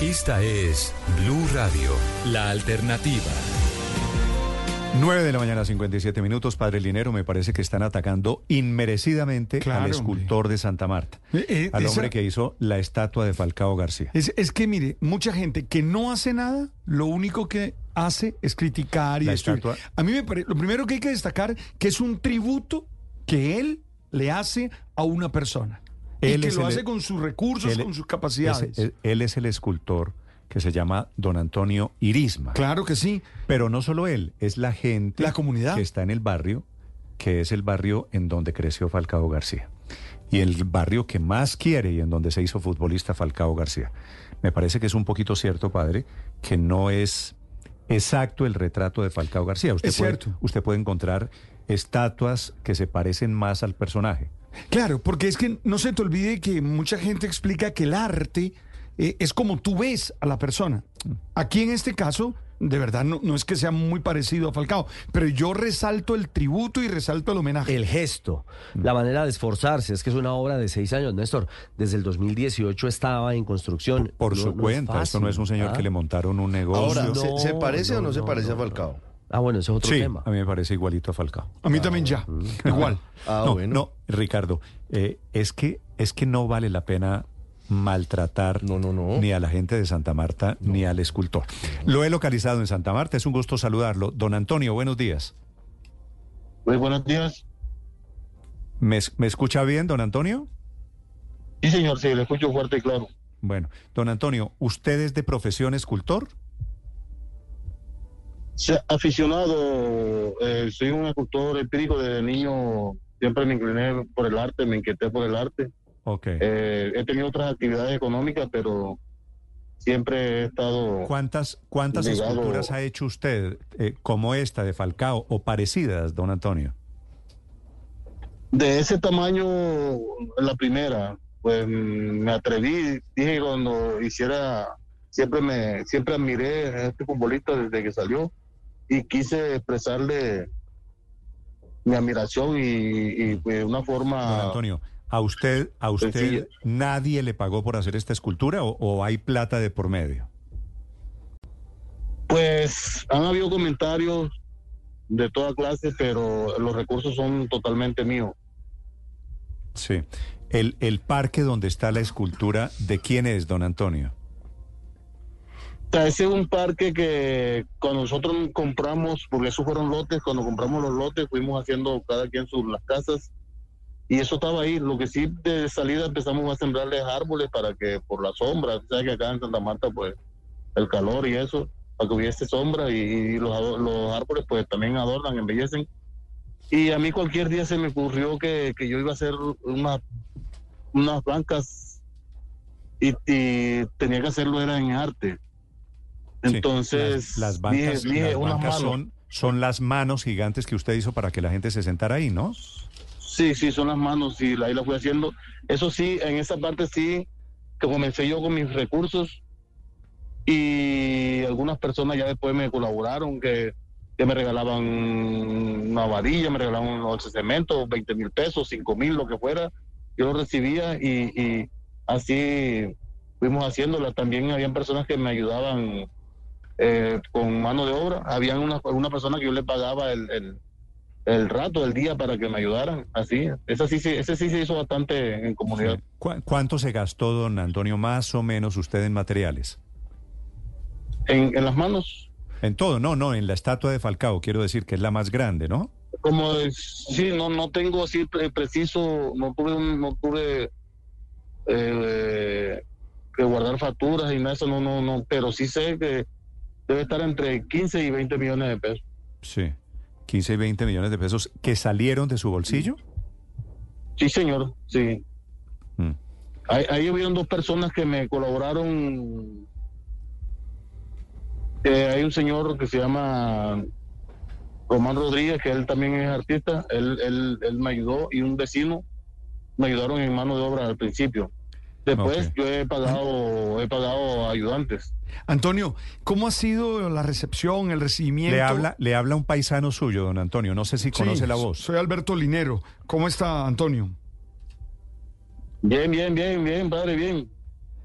Esta es Blue Radio, la alternativa. 9 de la mañana, 57 minutos. Padre Linero, me parece que están atacando inmerecidamente Claro, al hombre. escultor de Santa Marta, Eh, eh, al esa- hombre que hizo la estatua de Falcao García. Es, es que, mire, mucha gente que no hace nada, lo único que hace es criticar y La destruir. estatua- A mí me parece, lo primero que hay que destacar que es un tributo que él le hace a una persona. Él y que es lo el- hace con sus recursos, él- con sus capacidades. Él es el escultor que se llama Don Antonio Irisma. claro que sí. Pero no solo él, es la gente La comunidad. que está en el barrio, que es el barrio en donde creció Falcao García. Y el barrio que más quiere y en donde se hizo futbolista Falcao García. Me parece que es un poquito cierto, padre, que no es exacto el retrato de Falcao García. Usted Es puede, cierto. Usted puede encontrar estatuas que se parecen más al personaje. Claro, porque es que no se te olvide que mucha gente explica que el arte eh, es como tú ves a la persona. Aquí en este caso, de verdad, no, no es que sea muy parecido a Falcao, pero yo resalto el tributo y resalto el homenaje. El gesto, la manera de esforzarse, es que es una obra de seis años, Néstor. Desde el 2018 estaba en construcción. Por No- su no es cuenta, esto no es un señor ¿ah? que le montaron un negocio. Ahora, no, ¿se, se parece o no, no, se parece no, a Falcao? Ah, bueno, ese es otro sí, tema. a mí me parece igualito a Falcao. A mí también ya, igual. Ah, no, bueno. no, Ricardo, eh, es que es que no vale la pena maltratar No, no, no. ni a la gente de Santa Marta ni al escultor. Lo he localizado en Santa Marta, es un gusto saludarlo. Don Antonio, buenos días. Muy buenos días. ¿Me, me escucha bien, don Antonio? Sí, señor, sí, le escucho fuerte y claro. Bueno, don Antonio, ¿usted es de profesión escultor? Sí, Aficionado, eh, soy un escultor empírico desde niño, siempre me incliné por el arte, me inquieté por el arte. Ok. Eh, he tenido otras actividades económicas, pero siempre he estado... ¿Cuántas, cuántas ligado- esculturas ha hecho usted eh, como esta de Falcao o parecidas, don Antonio? De ese tamaño, la primera, pues mm, me atreví, dije que cuando hiciera, siempre me, siempre admiré a este futbolista desde que salió y quise expresarle mi admiración y, y de una Don forma... Antonio, ¿a usted, a usted Sencilla. nadie le pagó por hacer esta escultura o, o hay plata de por medio? Pues han habido comentarios de toda clase, pero los recursos son totalmente míos. Sí. El, el parque donde está la escultura, ¿de quién es, don Antonio? O sea, ese es un parque que cuando nosotros compramos, porque esos fueron lotes, cuando compramos los lotes fuimos haciendo cada quien sus las casas y eso estaba ahí. Lo que sí de salida empezamos a sembrarles árboles para que por la sombra, sea que acá en Santa Marta pues el calor y eso, para que hubiese sombra y, y los, los árboles pues también adornan, embellecen. Y a mí cualquier día se me ocurrió que, que yo iba a hacer unas unas bancas y, y tenía que hacerlo era en arte. Sí, Entonces, las, las bancas, dije, dije, las bancas son, son las manos gigantes que usted hizo para que la gente se sentara ahí, ¿no? Sí, sí, son las manos y ahí la fui haciendo. Eso sí, en esa parte sí, que comencé yo con mis recursos y algunas personas ya después me colaboraron que, que me regalaban una varilla, me regalaban unos cemento, 20 mil pesos, 5 mil, lo que fuera. Yo lo recibía y, así fuimos haciéndola. También habían personas que me ayudaban eh, con mano de obra. Habían una, una persona que yo le pagaba el, el rato del día para que me ayudaran. Así, ese sí, se- ese sí se hizo bastante en comunidad. ¿Cu- ¿Cuánto se gastó, don Antonio, más o menos usted en materiales? En, en las manos, En todo, no, no, en la estatua de Falcao, quiero decir que es la más grande, ¿no? como sí, no, no tengo así pre- preciso, no tuve, no tuve eh, que guardar facturas y nada eso, no, no, no, pero sí sé que debe estar entre 15 y 20 millones de pesos. Sí. 15 y 20 millones de pesos que salieron de su bolsillo. Sí, señor, sí. Mm. Ahí, ahí hubieron dos personas que me colaboraron. Eh, hay un señor que se llama Román Rodríguez, que él también es artista. Él, él, él me ayudó y un vecino me ayudaron en mano de obra al principio. Después yo he pagado, he pagado ayudantes. Antonio, ¿cómo ha sido la recepción, el recibimiento? Le habla, le habla un paisano suyo, don Antonio. No sé si Sí, conoce la voz. Soy Alberto Linero. ¿Cómo está, Antonio? Bien, bien, bien, bien, padre, bien.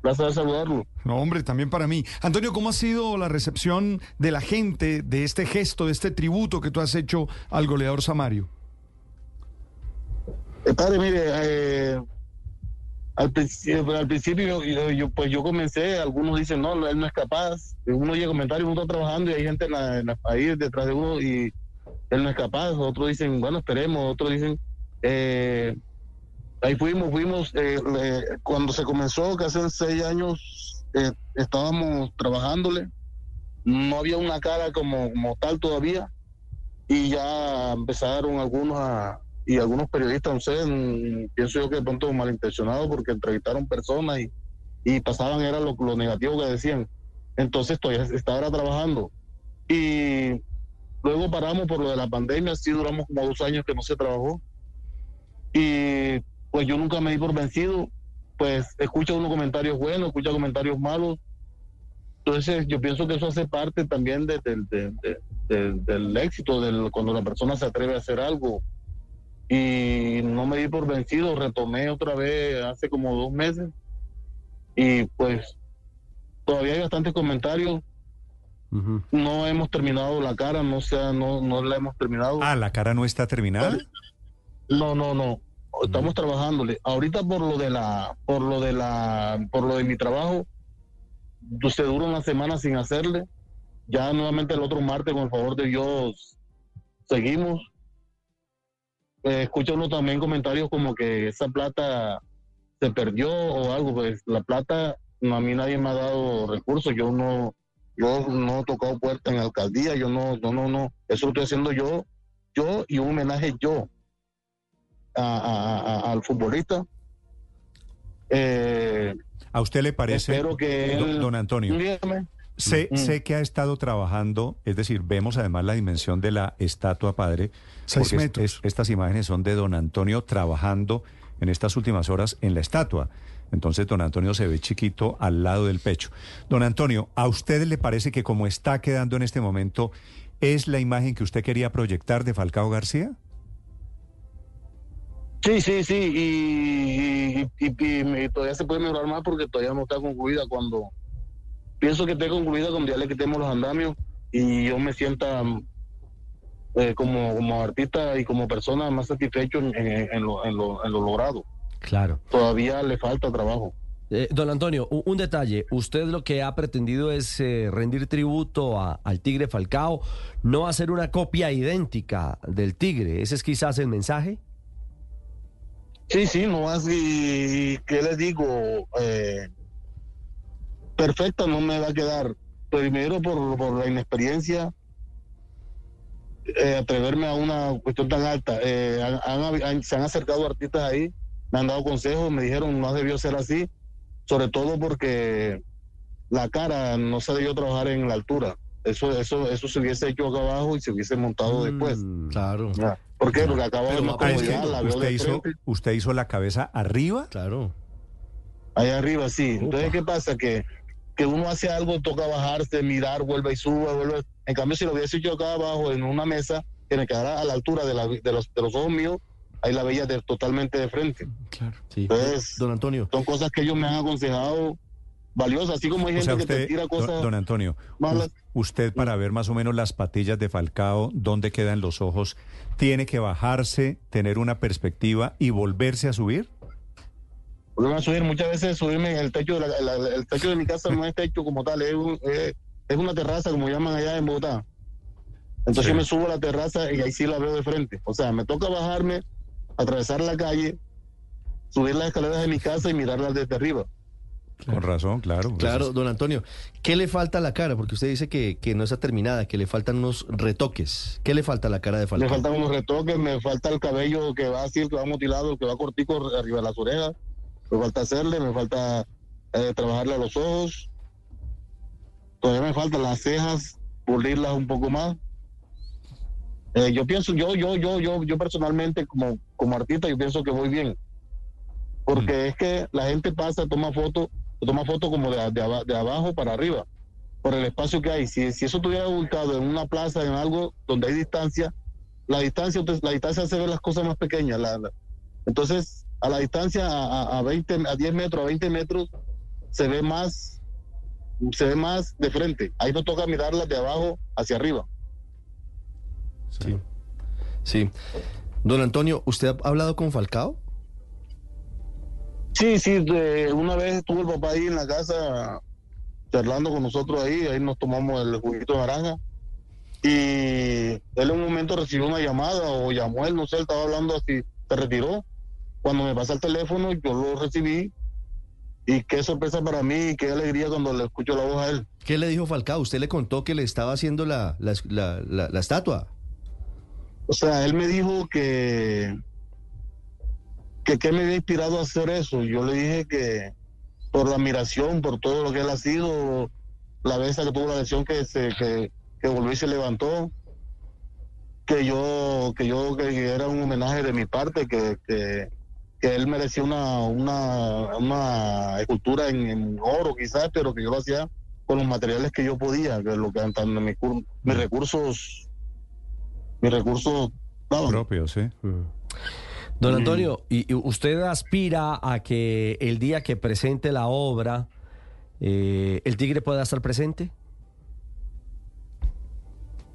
placer saludarlo. No, hombre, también para mí. Antonio, ¿cómo ha sido la recepción de la gente de este gesto, de este tributo que tú has hecho al goleador Samario? Eh, padre, mire, eh, al, principio, al principio yo, yo, pues yo comencé, algunos dicen, no, él no es capaz. Uno llega a comentarios, uno está trabajando y hay gente en la, en la- ahí detrás de uno y él no es capaz. Otros dicen, bueno, esperemos. Otros dicen, eh, ahí fuimos, fuimos. eh, le- cuando se comenzó, que hace seis años, eh, estábamos trabajándole. No había una cara como, como tal todavía. Y ya empezaron algunos a, y algunos periodistas, no sé, mm, pienso yo que de pronto malintencionados porque entrevistaron personas y, y pasaban, era lo, lo negativo que decían. Entonces todavía estaba trabajando. Y luego paramos por lo de la pandemia, así duramos como dos años que no se trabajó. Y pues yo nunca me di por vencido, pues escucha unos comentarios buenos, escucha comentarios malos. Entonces yo pienso que eso hace parte también de- de- del éxito, del, cuando la persona se atreve a hacer algo. Y no me di por vencido, retomé otra vez hace como dos meses. Y pues todavía hay bastantes comentarios. No hemos terminado la cara, no sea, no, no la hemos terminado. Ah, la cara no está terminada. No, no, no. Estamos trabajándole. Ahorita por lo de la, por lo de la, por lo de mi trabajo, se dura una semana sin hacerle. Ya nuevamente el otro martes, con el favor de Dios, seguimos. Escucha uno también comentarios como que esa plata se perdió o algo. Pues la plata, no, a mí nadie me ha dado recursos. Yo no, yo no he tocado puerta en la alcaldía. Yo no, no, no, no. Eso lo estoy haciendo yo, yo y un homenaje yo a- a- a- al futbolista. Eh, ¿A usted le parece, espero que don, Antonio? dígame. Sé, Mm. sé que ha estado trabajando, es decir, vemos además la dimensión de la estatua padre. Seis es- metros. es- estas imágenes son de don Antonio trabajando en estas últimas horas en la estatua. Entonces don Antonio se ve chiquito al lado del pecho. Don Antonio, ¿a usted le parece que como está quedando en este momento es la imagen que usted quería proyectar de Falcao García? Sí, sí, sí, y, y- y- y me- todavía se puede mejorar más porque todavía no está concluida. Cuando pienso que esté concluida, cuando ya le quitemos los andamios y yo me sienta eh, como, como artista y como persona más satisfecho en, en- en lo, en lo- en lo logrado. Claro. Todavía le falta trabajo. Eh, don Antonio, un detalle. Usted lo que ha pretendido es eh, rendir tributo a- al Tigre Falcao, no hacer una copia idéntica del Tigre. ¿Ese es quizás el mensaje? Sí, sí, no más y, ¿qué les digo? Eh, perfecta no me va a quedar. Primero por, por la inexperiencia, eh, atreverme a una cuestión tan alta. Eh, han- han- han- se han acercado artistas ahí, me han dado consejos, me dijeron no debió ser así, sobre todo porque la cara no se debió trabajar en la altura. Eso, eso, eso se hubiese hecho acá abajo y se hubiese montado después. Mm, Claro, Ya. ¿Por qué? Porque acá abajo Ah, es que la veo usted de hizo, usted hizo la cabeza arriba. claro. Allá arriba, sí. Entonces, ¿qué pasa? Que, que uno hace algo, toca bajarse, mirar, vuelve y sube, vuelve. En cambio, si lo hubiese hecho acá abajo en una mesa, que me quedara a la altura de, la- de, los, de los ojos míos, ahí la veía de- totalmente de frente. Claro. Sí. Entonces, Don Antonio, son cosas que ellos me han aconsejado valiosas, así como hay O gente sea, que te usted, tira don, cosas don Antonio, malas. u- usted para ver más o menos las patillas de Falcao, dónde quedan los ojos, tiene que bajarse, tener una perspectiva y volverse a subir. A subir, muchas veces subirme en el techo, de la- la- el techo de mi casa no es techo como tal, es, un- es, es una terraza como llaman allá en Bogotá. Entonces Sí. yo me subo a la terraza y ahí sí la veo de frente. O sea, me toca bajarme, atravesar la calle, subir las escaleras de mi casa y mirarlas desde arriba. Con razón, claro. claro, don Antonio, ¿qué le falta a la cara? Porque usted dice que, que no está terminada, que le faltan unos retoques. ¿Qué le falta a la cara de Me faltan unos retoques, me falta el cabello que va así, el que va mutilado, el que va cortico arriba de las orejas. Me falta hacerle, me falta eh, trabajarle a los ojos. Todavía me faltan las cejas, pulirlas un poco más. Eh, yo pienso, yo, yo, yo, yo, yo personalmente como, como artista, yo pienso que voy bien. Porque es que la gente pasa, toma fotos, toma fotos como de, de aba- de abajo para arriba, por el espacio que hay. Si, si eso estuviera ubicado en una plaza, en algo donde hay distancia, la distancia, la distancia se ve las cosas más pequeñas. la- la- entonces, a la distancia, a, a- a 20, a 10 metros, a 20 metros, se ve más, se ve más de frente. Ahí no toca mirarla de abajo hacia arriba. Sí. Sí. Don Antonio, ¿usted ha hablado con Falcao? Sí, sí, de- una vez estuvo el papá ahí en la casa charlando con nosotros ahí, ahí nos tomamos el juguito de naranja. Y él en un momento recibió una llamada o llamó él, no sé, él estaba hablando así, se retiró. Cuando me pasa el teléfono, yo lo recibí. Y qué sorpresa para mí, y qué alegría cuando le escucho la voz a él. ¿Qué le dijo Falcao? ¿Usted le contó que le estaba haciendo la, la, la- estatua? O sea, él me dijo que que qué me había inspirado a hacer eso. Yo le dije que por la admiración, por todo lo que él ha sido, la vez que tuvo la lesión que se que, que volvió y se levantó, que yo que yo que era un homenaje de mi parte, que, que, que él merecía una una, una escultura en, en oro quizás, pero que yo lo hacía con los materiales que yo podía, que lo que tanto mis, mis recursos mis recursos daban. Propio, sí. Don Mm. Antonio, ¿y y usted aspira a que el día que presente la obra, eh, el Tigre pueda estar presente?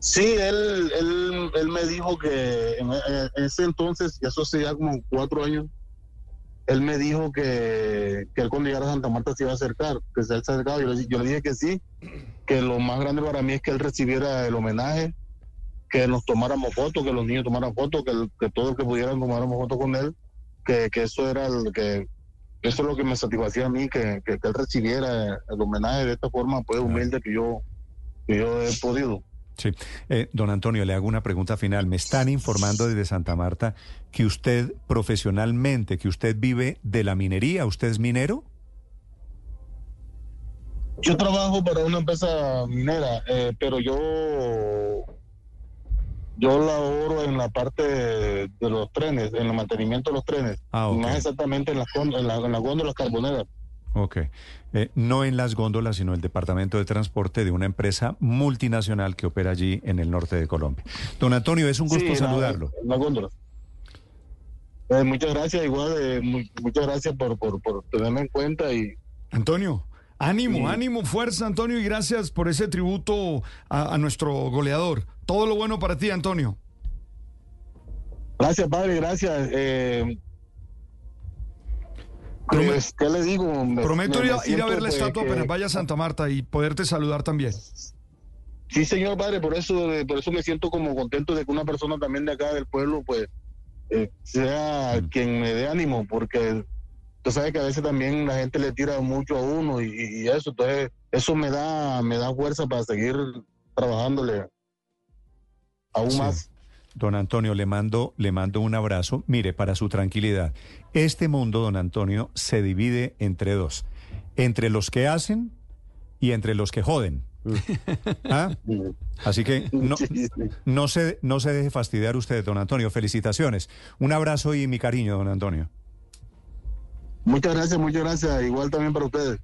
Sí, él, él, él me dijo que en, en ese entonces, y eso hace ya como cuatro años, él me dijo que, que él cuando llegara a Santa Marta se iba a acercar, que se ha acercado. Yo le, yo le dije que sí, que lo más grande para mí es que él recibiera el homenaje, que nos tomáramos fotos, que los niños tomaran fotos, que, el- que todos los que pudieran tomáramos fotos con él, que, que eso era el que eso es lo que me satisfacía a mí, que, que, que él recibiera el homenaje de esta forma pues humilde que yo, que yo he podido. Sí. Eh, don Antonio, le hago una pregunta final. Me están informando desde Santa Marta que usted profesionalmente, que usted vive de la minería. ¿Usted es minero? Yo trabajo para una empresa minera, eh, pero yo yo laboro en la parte de, los trenes, en el mantenimiento de los trenes, Ah, más exactamente en las en la- en las góndolas carboneras. Ok. Eh, no en las góndolas, sino el departamento de transporte de una empresa multinacional que opera allí en el norte de Colombia. Don Antonio, es un gusto Sí, en la- saludarlo. en las góndolas. Eh, muchas gracias, igual, eh, mu- muchas gracias por, por, por tenerme en cuenta y Antonio, ánimo, Sí. ánimo, fuerza, Antonio, y gracias por ese tributo a, a nuestro goleador. Todo lo bueno para ti, Antonio. gracias, padre, gracias. Eh, pues, ¿Qué le digo? Me- Prometo me- ir me a, ir a siento, ver la estatua que- apenas vaya a Santa Marta y poderte saludar también. Sí, señor padre, por eso, por eso me siento como contento de que una persona también de acá del pueblo, pues, eh, sea Mm. quien me dé ánimo, porque tú sabes que a veces también la gente le tira mucho a uno y, y eso, entonces eso me da, me da fuerza para seguir trabajándole aún Sí. más. Don Antonio, le mando, le mando un abrazo. Mire, para su tranquilidad, este mundo, don Antonio, se divide entre dos. Entre los que hacen y entre los que joden. ¿Ah? Así que no, no, se, no se deje fastidiar usted, don Antonio. Felicitaciones. Un abrazo y mi cariño, don Antonio. Muchas gracias, muchas gracias, igual también para ustedes.